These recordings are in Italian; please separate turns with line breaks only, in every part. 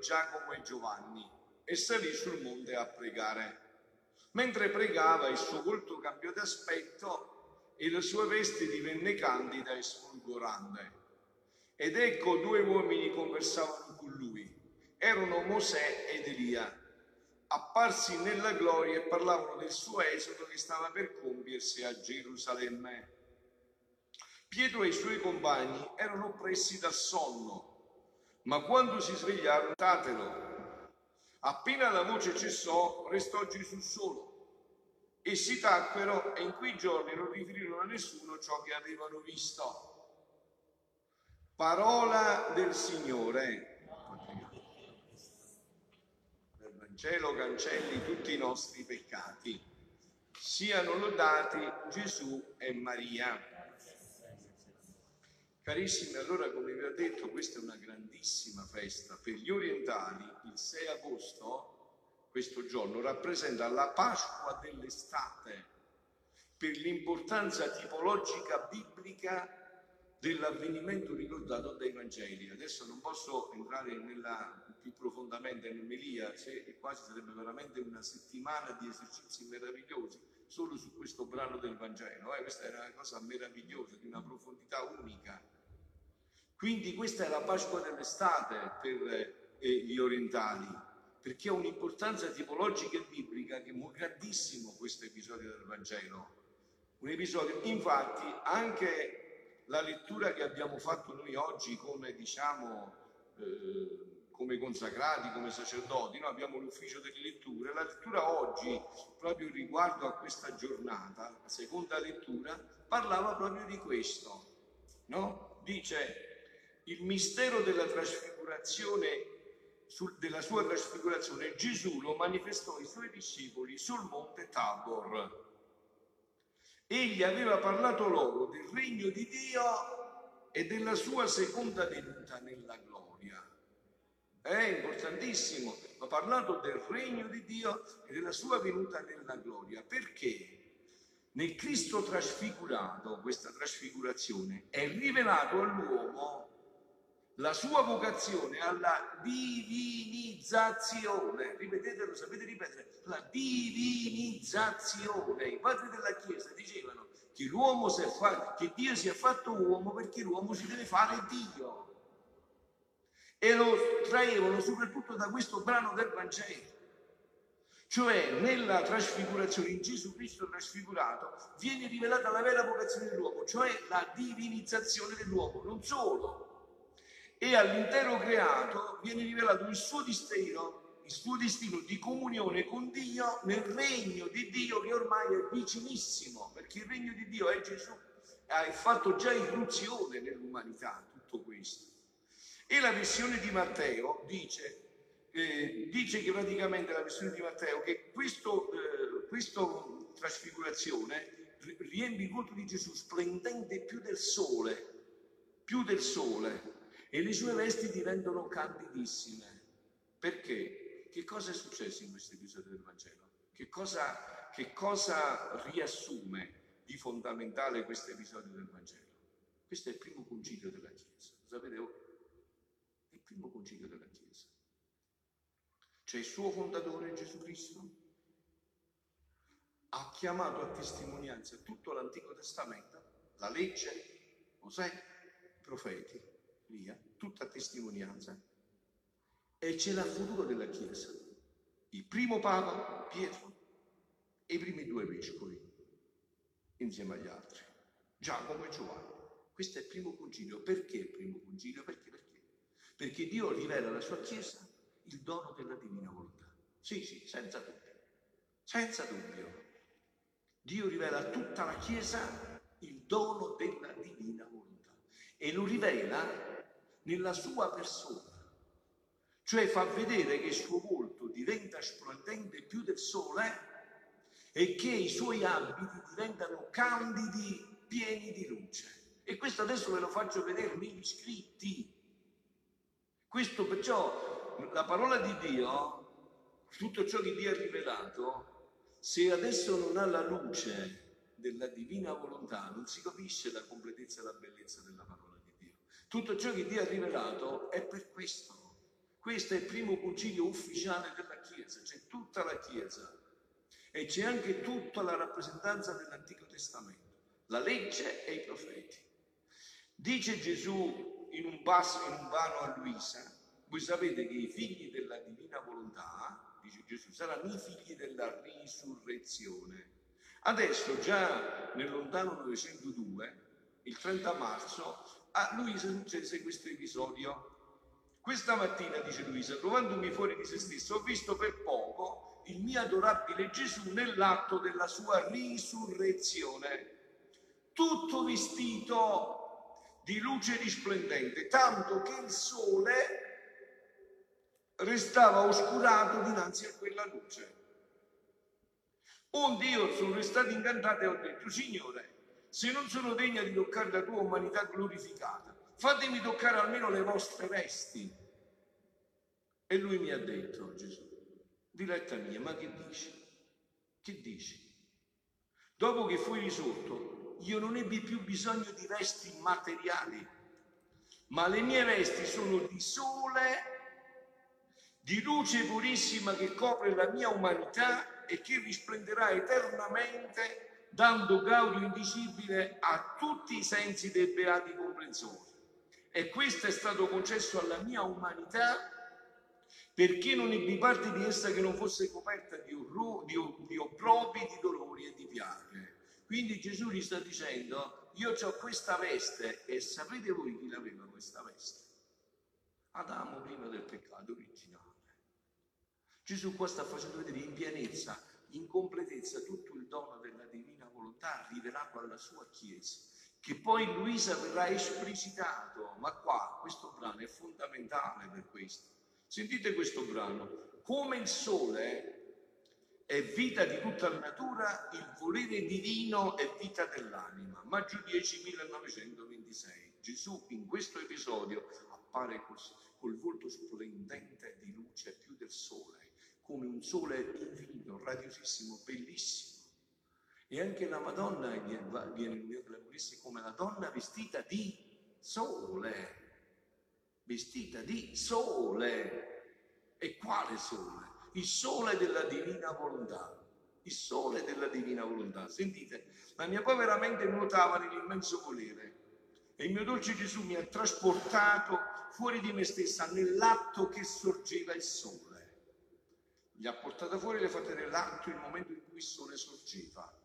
Giacomo e Giovanni e salì sul monte a pregare. Mentre pregava il suo volto cambiò d'aspetto e la sua veste divenne candida e sfolgorante. Ed ecco due uomini conversavano con lui. Erano Mosè ed Elia, apparsi nella gloria e parlavano del suo esodo che stava per compiersi a Gerusalemme. Pietro e i suoi compagni erano oppressi dal sonno, ma quando si svegliarono, tatelo. Appena la voce cessò, restò Gesù solo. Essi tacquero e in quei giorni non riferirono a nessuno ciò che avevano visto. Parola del Signore. Il Vangelo cancelli tutti i nostri peccati. Siano lodati Gesù e Maria. Carissimi, allora come vi ho detto, questa è una grandissima festa. Per gli orientali il 6 agosto, questo giorno, rappresenta la Pasqua dell'estate per l'importanza tipologica biblica dell'avvenimento ricordato dai Vangeli. Adesso non posso entrare nella, più profondamente nell'Elia, se quasi sarebbe veramente una settimana di esercizi meravigliosi solo su questo brano del Vangelo. Eh? Questa era una cosa meravigliosa, di una profondità unica. Quindi questa è la Pasqua dell'estate per eh, gli orientali, perché ha un'importanza tipologica e biblica che è grandissimo questo episodio del Vangelo. Un episodio, infatti, anche la lettura che abbiamo fatto noi oggi come, diciamo, eh, come consacrati, come sacerdoti, noi abbiamo l'ufficio delle letture, la lettura oggi, proprio riguardo a questa giornata, la seconda lettura, parlava proprio di questo, no? Dice, il mistero della trasfigurazione, della sua trasfigurazione, Gesù lo manifestò ai suoi discepoli sul monte Tabor Egli aveva parlato loro del regno di Dio e della sua seconda venuta nella gloria. È importantissimo, ha parlato del regno di Dio e della sua venuta nella gloria. Perché? Nel Cristo trasfigurato, questa trasfigurazione, è rivelato all'uomo la sua vocazione alla divinizzazione. Ripetetelo, sapete ripetere, la divinizzazione. I padri della Chiesa dicevano che l'uomo si è fatto, che Dio si è fatto uomo perché l'uomo si deve fare Dio. E lo traevano soprattutto da questo brano del Vangelo. Cioè nella trasfigurazione, in Gesù Cristo trasfigurato, viene rivelata la vera vocazione dell'uomo, cioè la divinizzazione dell'uomo. Non solo, e all'intero creato viene rivelato il suo destino, il suo destino di comunione con Dio nel regno di Dio che ormai è vicinissimo, perché il regno di Dio è Gesù, ha fatto già irruzione nell'umanità, tutto questo. E la versione di Matteo dice, eh, dice che praticamente la versione di Matteo che questo, eh, questa trasfigurazione riempie il volto di Gesù splendente più del sole, più del sole, e le sue vesti diventano candidissime. Perché? Che cosa è successo in questo episodio del Vangelo? Che cosa, che cosa riassume di fondamentale questo episodio del Vangelo? Questo è il primo concilio della Chiesa. Lo sapete? È il primo concilio della Chiesa. C'è il suo fondatore Gesù Cristo, ha chiamato a testimonianza tutto l'Antico Testamento, la legge, Mosè, i profeti, via, tutta testimonianza. E c'è la futuro della Chiesa. Il primo Papa, Pietro, e i primi due vescovi, insieme agli altri, Giacomo e Giovanni. Questo è il primo concilio. Perché il primo concilio? Perché? Perché? Perché Dio rivela alla sua Chiesa il dono della divina volontà. Sì, sì, senza dubbio. Senza dubbio. Dio rivela a tutta la Chiesa il dono della divina volontà e lo rivela nella sua persona, cioè fa vedere che il suo volto diventa splendente più del sole e che i suoi abiti diventano candidi, pieni di luce. E questo adesso ve lo faccio vedere negli scritti. Questo perciò la parola di Dio, tutto ciò che Dio ha rivelato, se adesso non ha la luce della divina volontà, non si capisce la completezza e la bellezza della parola. Tutto ciò che Dio ha rivelato è per questo, Questo è il primo concilio ufficiale della Chiesa, c'è tutta la Chiesa e c'è anche tutta la rappresentanza dell'Antico Testamento, la legge e i profeti. Dice Gesù in un, passo, in un vano a Luisa, voi sapete che i figli della divina volontà, dice Gesù, saranno i figli della risurrezione. Adesso già nel lontano 902, il 30 marzo, a Luisa successe questo episodio. Questa mattina, dice Luisa, trovandomi fuori di se stesso, ho visto per poco il mio adorabile Gesù nell'atto della sua risurrezione, tutto vestito di luce risplendente, tanto che il sole restava oscurato dinanzi a quella luce. Onde io sono restato incantato e ho detto, Signore, se non sono degna di toccare la tua umanità glorificata, fatemi toccare almeno le vostre vesti. E lui mi ha detto, Gesù, diletta mia, ma che dici? Che dici? Dopo che fui risorto, io non ebbi più bisogno di vesti materiali, ma le mie vesti sono di sole, di luce purissima che copre la mia umanità e che risplenderà eternamente dando gaudio invisibile a tutti i sensi dei beati comprensori. E questo è stato concesso alla mia umanità perché non ebbi parte di essa che non fosse coperta di, orro, di, di opprobi, di dolori e di piaghe. Quindi Gesù gli sta dicendo, io ho questa veste e sapete voi chi l'aveva questa veste? Adamo prima del peccato originale. Gesù qua sta facendo vedere in pienezza, in completezza tutto il dono della volontà rivelato alla sua Chiesa, che poi Luisa verrà esplicitato, ma qua questo brano è fondamentale per questo. Sentite questo brano, come il sole è vita di tutta la natura, il volere divino è vita dell'anima. Maggio 10 1926. Gesù in questo episodio appare così, col volto splendente di luce più del sole, come un sole infinito, radiosissimo, bellissimo e anche la Madonna viene unita come la donna vestita di sole, vestita di sole. E quale sole? Il sole della divina volontà. Il sole della divina volontà. Sentite, la mia povera mente nuotava nell'immenso volere e il mio dolce Gesù mi ha trasportato fuori di me stessa nell'atto che sorgeva il sole. Mi ha portato fuori le fate dell'atto il momento in cui il sole sorgeva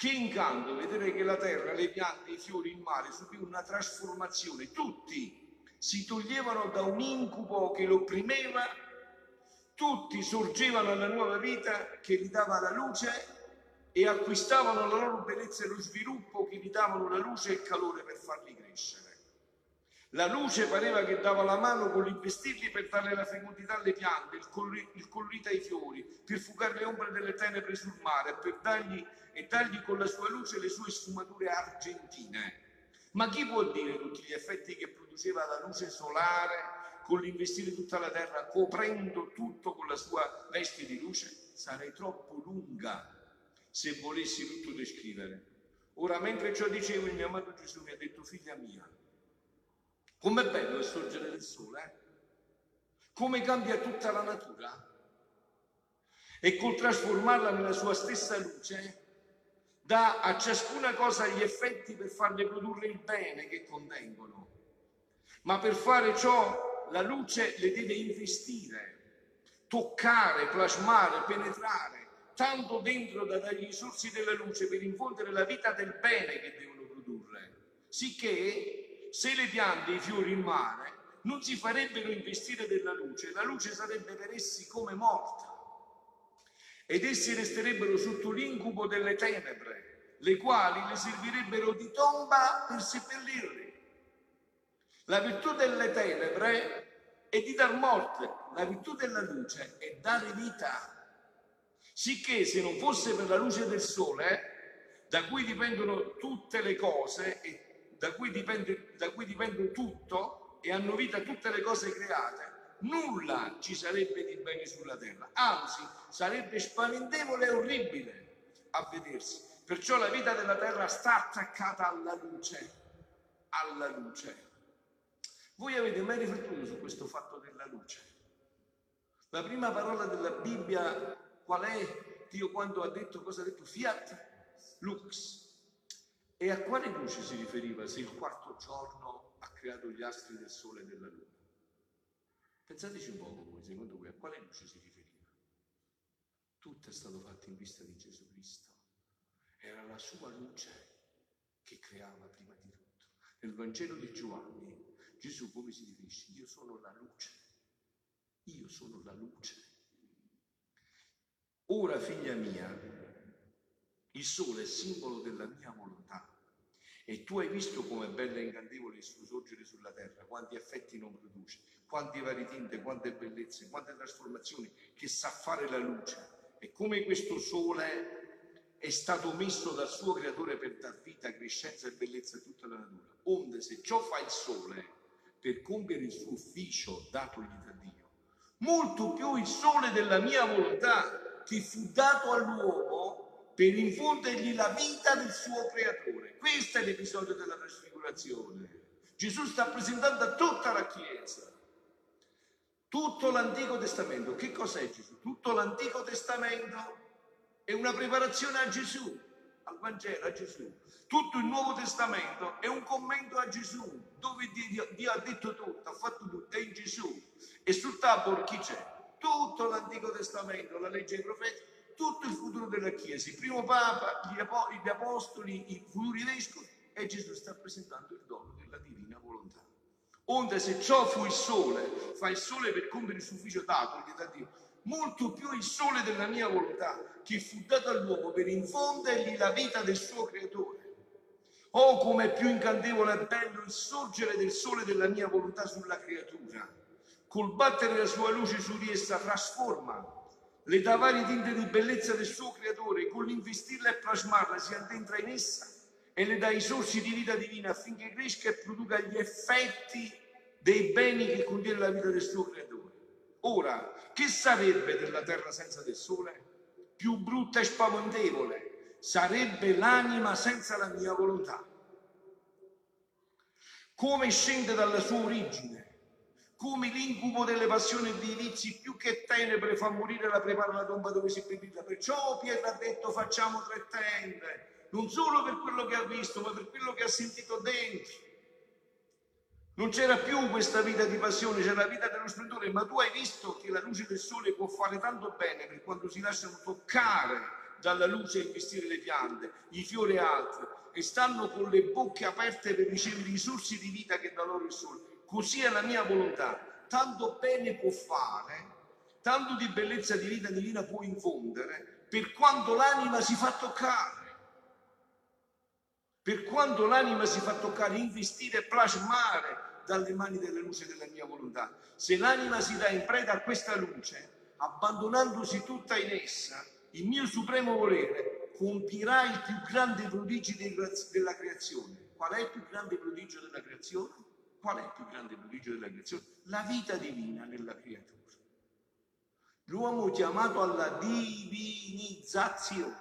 che incanto vedere che la terra, le piante, i fiori, il mare subì una trasformazione. Tutti si toglievano da un incubo che lo opprimeva, tutti sorgevano alla nuova vita che gli dava la luce e acquistavano la loro bellezza e lo sviluppo che gli davano la luce e il calore per farli crescere. La luce pareva che dava la mano con l'investirli per dare la fecondità alle piante, il, colorito ai fiori, per fugare le ombre delle tenebre sul mare, per dargli e dargli con la sua luce le sue sfumature argentine. Ma chi può dire tutti gli effetti che produceva la luce solare con l'investire tutta la terra, coprendo tutto con la sua veste di luce? Sarei troppo lunga se volessi tutto descrivere. Ora, mentre ciò dicevo, il mio amato Gesù mi ha detto, figlia mia, com'è bello il sorgere del sole, come cambia tutta la natura e col trasformarla nella sua stessa luce dà a ciascuna cosa gli effetti per farle produrre il bene che contengono. Ma per fare ciò la luce le deve investire, toccare, plasmare, penetrare, tanto dentro da dargli i sorsi della luce per infondere la vita del bene che devono produrre. Sicché se le piante, i fiori, il mare non si farebbero investire della luce, la luce sarebbe per essi come morta ed essi resterebbero sotto l'incubo delle tenebre, le quali le servirebbero di tomba per seppellirli. La virtù delle tenebre è di dar morte, la virtù della luce è dare vita. Sicché se non fosse per la luce del sole, da cui dipendono tutte le cose, e da cui dipende, da cui dipende tutto, e hanno vita tutte le cose create, nulla ci sarebbe di bene sulla terra, anzi sarebbe spaventevole e orribile a vedersi. Perciò la vita della terra sta attaccata alla luce, alla luce. Voi avete mai riflettuto su questo fatto della luce? La prima parola della Bibbia qual è? Dio quando ha detto cosa ha detto? Fiat Lux. E a quale luce si riferiva se il quarto giorno ha creato gli astri del sole e della luna? Pensateci un poco voi, secondo voi, a quale luce si riferiva? Tutto è stato fatto in vista di Gesù Cristo. Era la sua luce che creava prima di tutto. Nel Vangelo di Giovanni, Gesù come si definisce? Io sono la luce. Io sono la luce. Ora, figlia mia, il sole è simbolo della mia volontà. E tu hai visto come è bella e incantevole il suo sorgere sulla terra, quanti effetti non produce, quante varie tinte, quante bellezze, quante trasformazioni che sa fare la luce. E come questo sole è stato messo dal suo creatore per dar vita, crescenza e bellezza a tutta la natura. Onde se ciò fa il sole per compiere il suo ufficio datogli da Dio, molto più il sole della mia volontà che fu dato all'uomo per infondergli la vita del suo creatore. Questo è l'episodio della trasfigurazione. Gesù sta presentando a tutta la Chiesa tutto l'Antico Testamento. Che cos'è Gesù? Tutto l'Antico Testamento è una preparazione a Gesù, al Vangelo, a Gesù. Tutto il Nuovo Testamento è un commento a Gesù, dove Dio, Dio ha detto tutto, ha fatto tutto, è in Gesù. E sul tabor chi c'è? Tutto l'Antico Testamento, la legge dei profeti, tutto il futuro della Chiesa, il primo Papa, gli, apo- gli Apostoli, i futuri vescovi, e Gesù sta presentando il dono della divina volontà. Onde se ciò fu il sole, fa il sole per compiere il suo ufficio dato, da Dio, molto più il sole della mia volontà, che fu dato all'uomo per infondergli la vita del suo creatore. Oh, come è più incantevole e bello il sorgere del sole della mia volontà sulla creatura. Col battere la sua luce su di essa trasforma, le dà varie tinte di bellezza del suo creatore, con l'investirla e plasmarla si addentra in essa e le dà i sorsi di vita divina affinché cresca e produca gli effetti dei beni che contiene la vita del suo creatore. Ora, che sarebbe della terra senza del sole? Più brutta e spaventevole sarebbe l'anima senza la mia volontà. Come scende dalla sua origine, come l'incubo delle passioni e dei vizi più che tenebre fa morire la prepara la tomba dove si brilla. Perciò Pietro ha detto facciamo tre tende, non solo per quello che ha visto, ma per quello che ha sentito dentro. Non c'era più questa vita di passione, c'era la vita dello splendore, ma tu hai visto che la luce del sole può fare tanto bene per quando si lasciano toccare dalla luce e investire le piante, i fiori e altri, e stanno con le bocche aperte per ricevere i sorsi di vita che dà loro il sole. Così è la mia volontà. Tanto bene può fare, tanto di bellezza di vita divina può infondere, per quanto l'anima si fa toccare. Per quanto l'anima si fa toccare, investire e plasmare dalle mani della luce della mia volontà. Se l'anima si dà in preda a questa luce, abbandonandosi tutta in essa, il mio supremo volere compirà il più grande prodigio della creazione. Qual è il più grande prodigio della creazione? Qual è il più grande prodigio della creazione? La vita divina nella creatura. L'uomo chiamato alla divinizzazione,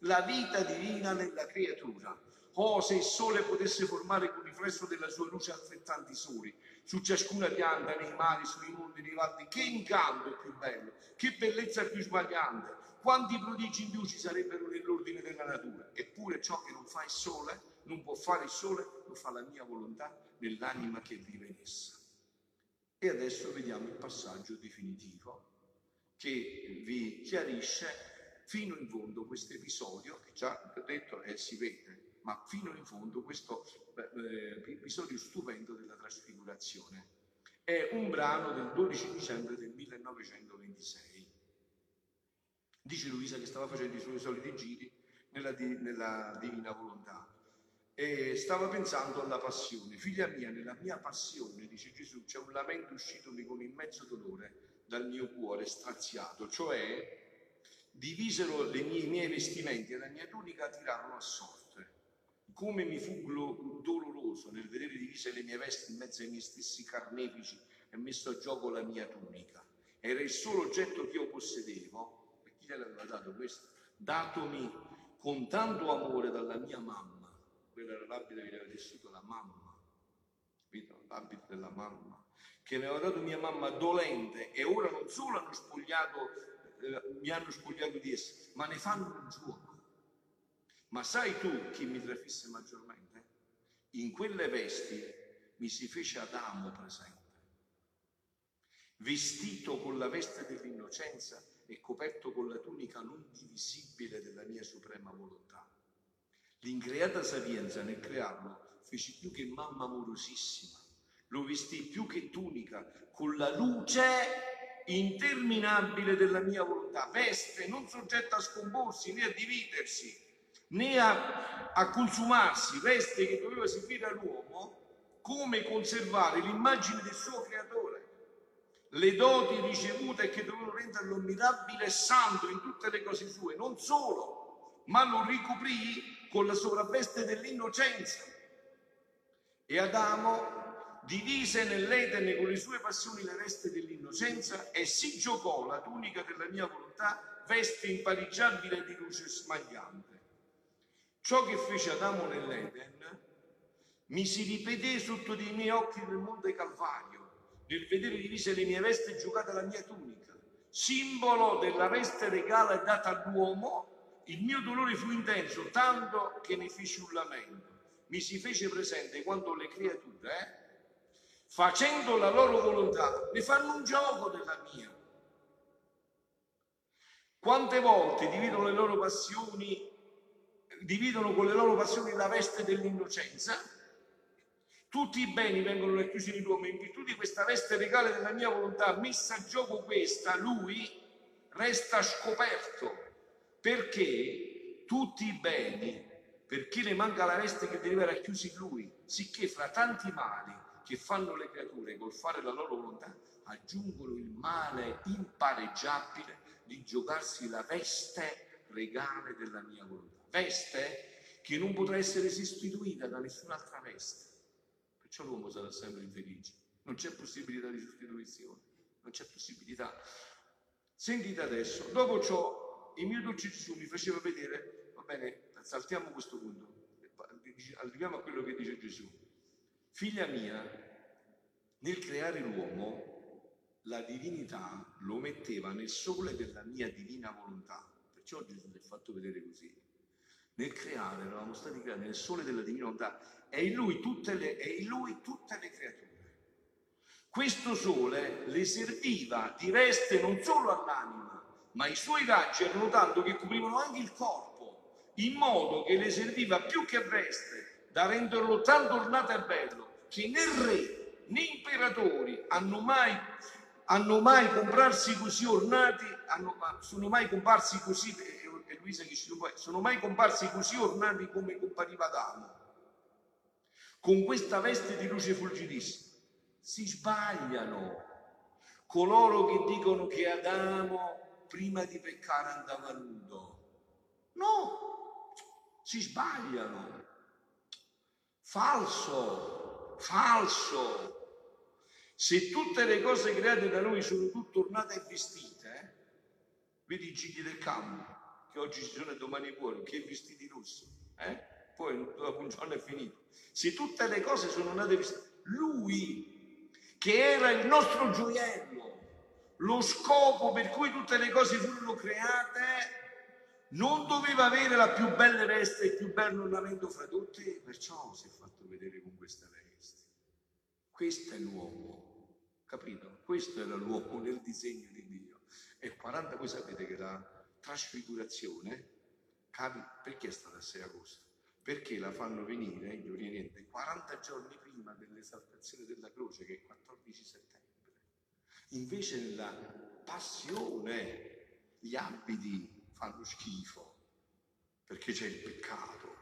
la vita divina nella creatura. Oh, se il sole potesse formare con riflesso della sua luce altrettanti soli, su ciascuna pianta, nei mari, sui monti, nei valli, che incanto più bello, che bellezza più sbagliante, quanti prodigi in più ci sarebbero nell'ordine della natura. Eppure ciò che non fa il sole, non può fare il sole, lo fa la mia volontà nell'anima che vive in essa. E adesso vediamo il passaggio definitivo che vi chiarisce fino in fondo questo episodio, che già ho detto eh, si vede ma fino in fondo questo eh, episodio stupendo della trasfigurazione. È un brano del 12 dicembre del 1926. Dice Luisa che stava facendo i suoi soliti giri nella, nella divina volontà e stava pensando alla passione. Figlia mia, nella mia passione, dice Gesù, c'è un lamento uscitomi con immenso dolore dal mio cuore straziato, cioè divisero mie, i miei vestimenti e la mia tunica tirarono a sorte come mi fu doloroso nel vedere divise le mie vesti in mezzo ai miei stessi carnefici e messo a gioco la mia tunica. Era il solo oggetto che io possedevo, e chi gliel'aveva dato questo? Datomi con tanto amore dalla mia mamma, quella era l'abito che aveva tessuto la mamma, l'abito della mamma, che mi aveva dato mia mamma dolente e ora non solo hanno spogliato, eh, mi hanno spogliato di esse, ma ne fanno un gioco. Ma sai tu chi mi trafisse maggiormente? In quelle vesti mi si fece Adamo presente, vestito con la veste dell'innocenza e coperto con la tunica non divisibile della mia suprema volontà. L'increata sapienza nel crearlo fece più che mamma amorosissima, lo vestì più che tunica con la luce interminabile della mia volontà, veste non soggetta a scomporsi né a dividersi, né a, a consumarsi, veste che doveva servire all'uomo come conservare l'immagine del suo creatore. Le doti ricevute che dovevano renderlo mirabile e santo in tutte le cose sue, non solo, ma lo ricoprì con la sopravveste dell'innocenza. E Adamo divise nell'Eden con le sue passioni le veste dell'innocenza e si giocò la tunica della mia volontà, veste impareggiabile di luce smagliante. Ciò che fece Adamo nell'Eden mi si ripeté sotto dei miei occhi nel monte Calvario nel vedere divise le mie vesti e giocata la mia tunica, simbolo della veste regale data all'uomo, il mio dolore fu intenso, tanto che ne feci un lamento. Mi si fece presente quando le creature, eh, facendo la loro volontà, ne fanno un gioco della mia. Quante volte dividono le loro passioni, dividono con le loro passioni la veste dell'innocenza? Tutti i beni vengono racchiusi in l'uomo in virtù di questa veste regale della mia volontà, messa a gioco questa, lui resta scoperto perché tutti i beni, per chi ne manca la veste che deve racchiusi in lui, sicché fra tanti mali che fanno le creature col fare la loro volontà, aggiungono il male impareggiabile di giocarsi la veste regale della mia volontà. Veste che non potrà essere sostituita da nessun'altra veste perciò l'uomo sarà sempre infelice. Non c'è possibilità di sostituzione, non c'è possibilità. Sentite adesso, dopo ciò, il mio dolce Gesù mi faceva vedere, va bene, saltiamo questo punto, arriviamo a quello che dice Gesù. Figlia mia, nel creare l'uomo, la divinità lo metteva nel sole della mia divina volontà. Perciò Gesù ti ha fatto vedere così. Nel creare eravamo stati creati nel sole della divina volontà è in lui tutte le, è in lui tutte le creature. Questo sole le serviva di veste non solo all'anima, ma i suoi raggi erano tanto che coprivano anche il corpo, in modo che le serviva più che veste, da renderlo tanto ornato e bello, che né re né imperatori hanno mai, hanno mai comprarsi così ornati, hanno, sono mai comparsi così, e Luisa che ci sono mai comparsi così ornati come compariva Adamo con questa veste di luce fulgidissima. Si sbagliano coloro che dicono che Adamo prima di peccare andava nudo. No, si sbagliano. Falso, falso. Se tutte le cose create da noi sono tutte ornate e vestite, eh? vedi i gigli del campo, che oggi ci sono e domani buoni, che vestiti rossi, eh? poi dopo un giorno è finito. Se tutte le cose sono andate viste, lui che era il nostro gioiello, lo scopo per cui tutte le cose furono create, non doveva avere la più bella veste e il più bello ornamento fra tutti, perciò si è fatto vedere con questa veste. Questo è l'uomo, capito? Questo era l'uomo nel disegno di Dio. E 40, voi sapete che la trasfigurazione, perché è stata a 6 agosto? perché la fanno venire in Oriente 40 giorni prima dell'esaltazione della croce, che è il 14 settembre. Invece nella passione gli abiti fanno schifo, perché c'è il peccato.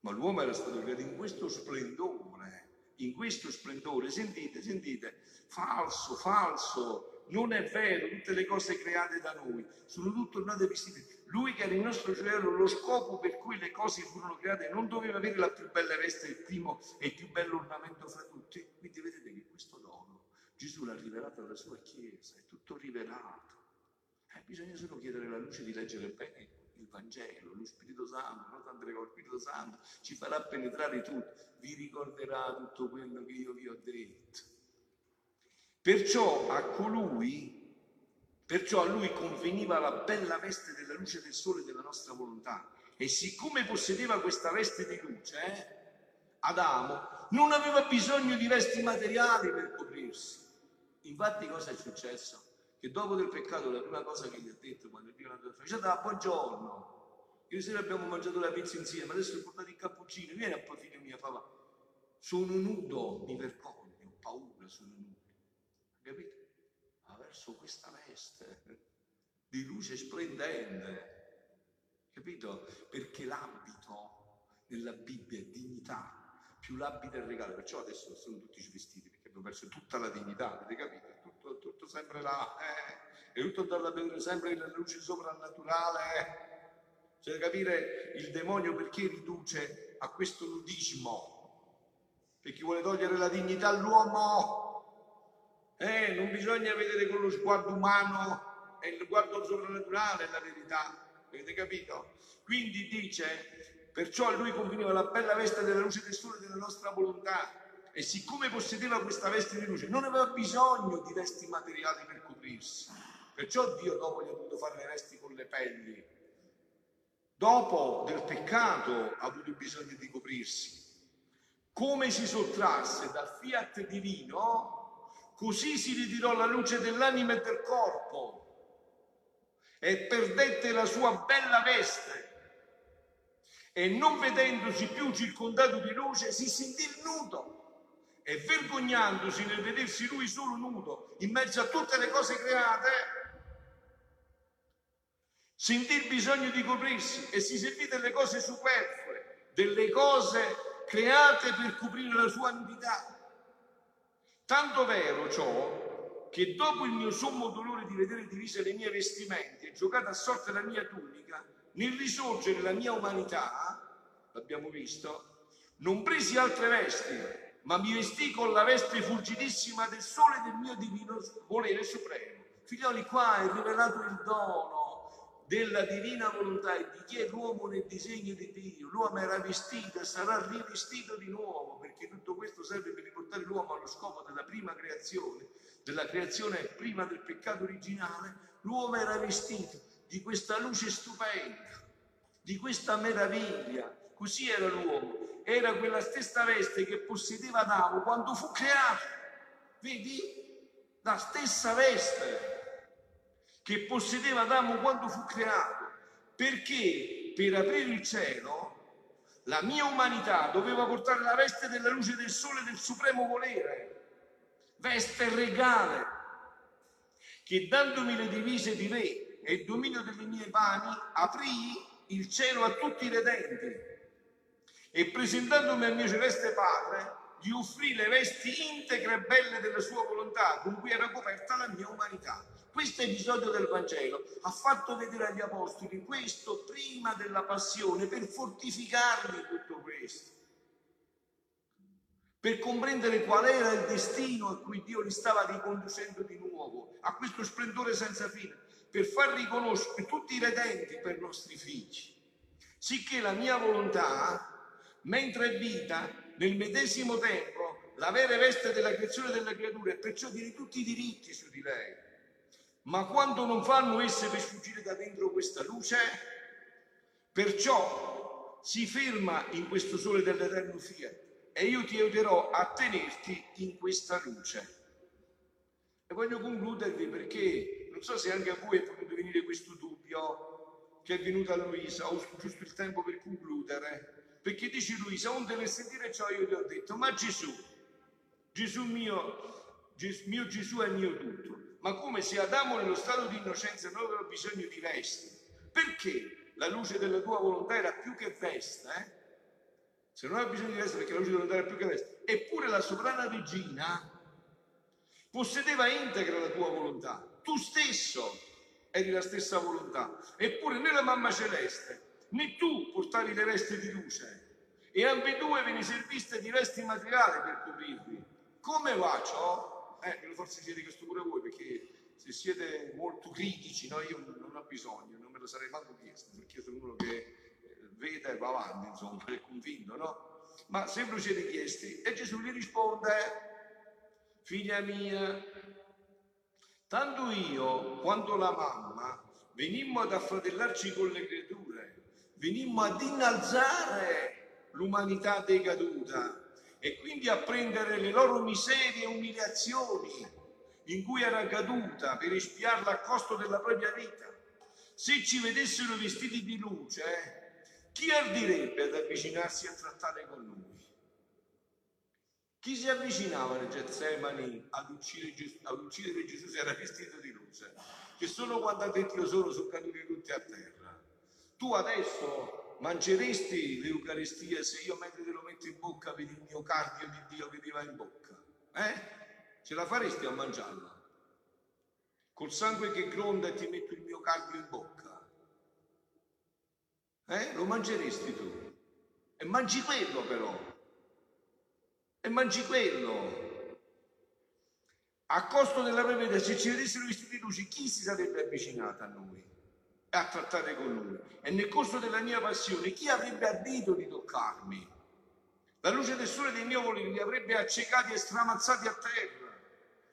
Ma l'uomo era stato creato in questo splendore, in questo splendore. Sentite, sentite, falso, falso, non è vero, tutte le cose create da noi sono tutte ornate vestite lui che era il nostro gioiello, lo scopo per cui le cose furono create, non doveva avere la più bella veste, il primo e il più bello ornamento fra tutti. Quindi vedete che questo dono Gesù l'ha rivelato alla sua Chiesa, è tutto rivelato. Eh, bisogna solo chiedere la luce di leggere bene il Vangelo, lo Spirito Santo, non tanto lo Spirito Santo ci farà penetrare tutto, vi ricorderà tutto quello che io vi ho detto. Perciò a colui, perciò a lui conveniva la bella veste della luce del sole della nostra volontà. E siccome possedeva questa veste di luce, eh, Adamo non aveva bisogno di vesti materiali per coprirsi. Infatti cosa è successo? Che dopo del peccato la prima cosa che gli ha detto quando Dio l'ha la buongiorno. Ieri sera abbiamo mangiato la pizza insieme, adesso ho portato il cappuccino, vieni a figlio mio, papà. Sono nudo, mi vergogno, ho paura, sono nudo. Capito? Ma verso questa veste di luce splendente. Capito? Perché l'abito nella Bibbia è dignità, più l'abito è regalo, perciò adesso sono tutti svestiti abbiamo perso tutta la dignità, avete capito? Tutto, tutto sempre là, eh? e tutto dalla vedere sempre la luce soprannaturale. Eh? Cioè capire il demonio perché riduce a questo nudismo, perché vuole togliere la dignità all'uomo. Eh, non bisogna vedere con lo sguardo umano, è il sguardo soprannaturale la verità, avete capito? Quindi dice Perciò a lui conveniva la bella veste della luce del sole della nostra volontà. E siccome possedeva questa veste di luce, non aveva bisogno di vesti materiali per coprirsi. Perciò Dio dopo gli ha dovuto fare le vesti con le pelli. Dopo del peccato ha avuto bisogno di coprirsi. Come si sottrasse dal fiat divino, così si ritirò la luce dell'anima e del corpo e perdette la sua bella veste e non vedendosi più circondato di luce si sentì nudo e vergognandosi nel vedersi lui solo nudo in mezzo a tutte le cose create sentì il bisogno di coprirsi e si sentì delle cose superflue delle cose create per coprire la sua nudità. Tanto vero ciò che dopo il mio sommo dolore di vedere divise le mie vestimenti e giocata a sorte la mia tunica nel risorgere della mia umanità, l'abbiamo visto, non presi altre vesti, ma mi vestì con la veste fulgidissima del sole del mio divino volere supremo. Figlioli, qua è rivelato il dono della divina volontà e di chi è l'uomo nel disegno di Dio. L'uomo era vestito e sarà rivestito di nuovo, perché tutto questo serve per riportare l'uomo allo scopo della prima creazione, della creazione prima del peccato originale. L'uomo era vestito di questa luce stupenda, di questa meraviglia. Così era l'uomo, era quella stessa veste che possedeva Adamo quando fu creato. Vedi? La stessa veste che possedeva Adamo quando fu creato. Perché per aprire il cielo la mia umanità doveva portare la veste della luce del sole del supremo volere, veste regale, che dandomi le divise di re e il dominio delle mie mani aprì il cielo a tutti i redenti e presentandomi al mio celeste Padre gli offrì le vesti integre e belle della sua volontà con cui era coperta la mia umanità. Questo episodio del Vangelo. Ha fatto vedere agli Apostoli questo prima della passione per fortificarli tutto questo, per comprendere qual era il destino a cui Dio li stava riconducendo di nuovo, a questo splendore senza fine per far riconoscere tutti i redenti per nostri figli, sicché la mia volontà, mentre è vita, nel medesimo tempo, la vera veste della creazione delle creature e perciò tiene tutti i diritti su di lei. Ma quando non fanno esse per sfuggire da dentro questa luce, perciò si ferma in questo sole dell'eterno fiat e io ti aiuterò a tenerti in questa luce. E voglio concludervi perché non so se anche a voi è potuto venire questo dubbio che è venuto a Luisa, ho giusto il tempo per concludere, perché dice Luisa, onde nel sentire ciò io ti ho detto, ma Gesù, Gesù mio, Gesù, mio Gesù è mio tutto, ma come se Adamo nello stato di innocenza non aveva bisogno di vesti, perché la luce della tua volontà era più che veste, eh? se non aveva bisogno di veste perché la luce della volontà era più che veste, eppure la sovrana regina possedeva integra la tua volontà. Tu stesso eri la stessa volontà, eppure né la mamma celeste né tu portavi le vesti di luce e ambedue ve ne serviste di vesti materiali per coprirvi. Come va ciò? Eh, forse siete questo pure voi perché se siete molto critici, no, io non ho bisogno, non me lo sarei manco chiesto perché sono uno che eh, vede e va avanti, insomma, è convinto, no? Ma se lo siete chiesti e Gesù gli risponde figlia mia, tanto io quanto la mamma venimmo ad affratellarci con le creature, venimmo ad innalzare l'umanità decaduta e quindi a prendere le loro miserie e umiliazioni in cui era caduta per espiarla a costo della propria vita. Se ci vedessero vestiti di luce, chi ardirebbe ad avvicinarsi a trattare con noi? Chi si avvicinava nel Getsemani ad uccidere, Gesù, ad uccidere Gesù se era vestito di luce? Che solo quando ha detto io sono sono caduti tutti a terra. Tu adesso mangeresti l'Eucaristia se io mentre te lo metto in bocca vedi il mio cardio di Dio che ti va in bocca? Eh? Ce la faresti a mangiarla? Col sangue che gronda ti metto il mio cardio in bocca? Eh? Lo mangeresti tu? E mangi quello però. E mangi quello. A costo della prevede, se ci vedessero vestiti di luce, chi si sarebbe avvicinato a noi? A trattare con lui. E nel corso della mia passione, chi avrebbe ardito di toccarmi? La luce del sole del mio volere li avrebbe accecati e stramazzati a terra.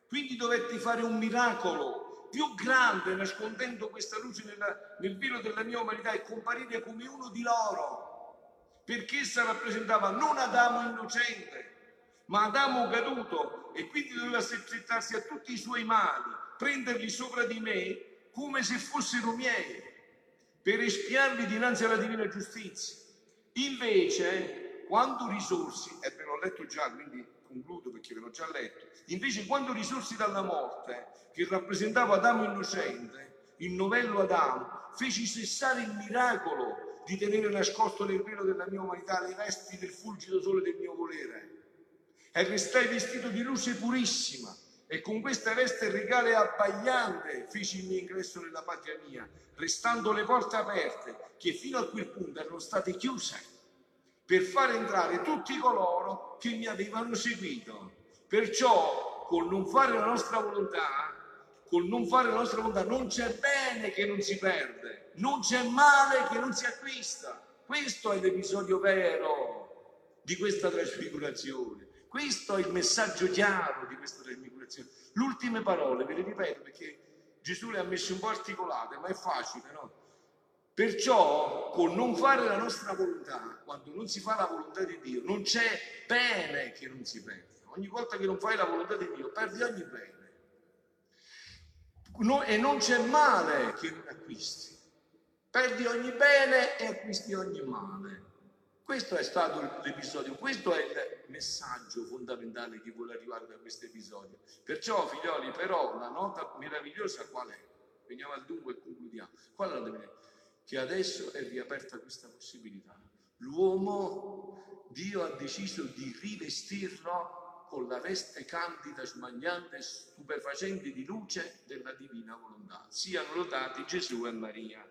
Quindi dovetti fare un miracolo più grande nascondendo questa luce nella, nel velo della mia umanità e comparire come uno di loro, perché essa rappresentava non Adamo innocente, ma Adamo caduto e quindi doveva assoggettarsi a tutti i suoi mali, prenderli sopra di me come se fossero miei, per espiarli dinanzi alla divina giustizia. Invece, quando risorsi, e ve l'ho letto già, quindi concludo perché ve l'ho già letto, invece quando risorsi dalla morte, che rappresentava Adamo innocente, il novello Adamo, feci cessare il miracolo di tenere nascosto nel velo della mia umanità le vesti del fulgido sole del mio volere. E restai vestito di luce purissima, e con questa veste regale abbagliante feci il mio ingresso nella patria mia, restando le porte aperte che fino a quel punto erano state chiuse, per far entrare tutti coloro che mi avevano seguito. Perciò, col non fare la nostra volontà, col non fare la nostra volontà, non c'è bene che non si perde, non c'è male che non si acquista. Questo è l'episodio vero di questa trasfigurazione. Questo è il messaggio chiaro di questa trasfigurazione. Le ultime parole, ve le ripeto perché Gesù le ha messe un po' articolate, ma è facile, no? Perciò, con non fare la nostra volontà, quando non si fa la volontà di Dio, non c'è bene che non si perde. Ogni volta che non fai la volontà di Dio, perdi ogni bene. No, e non c'è male che non acquisti. Perdi ogni bene e acquisti ogni male. Questo è stato l'episodio, questo è il messaggio fondamentale che vuole arrivare da questo episodio. Perciò, figlioli, però, la nota meravigliosa qual è? Veniamo al dunque e concludiamo. Qual è la meravigliosa? Che adesso è riaperta questa possibilità. L'uomo, Dio ha deciso di rivestirlo con la veste candida, smagliante, stupefacente di luce della divina volontà. Siano lodati Gesù e Maria.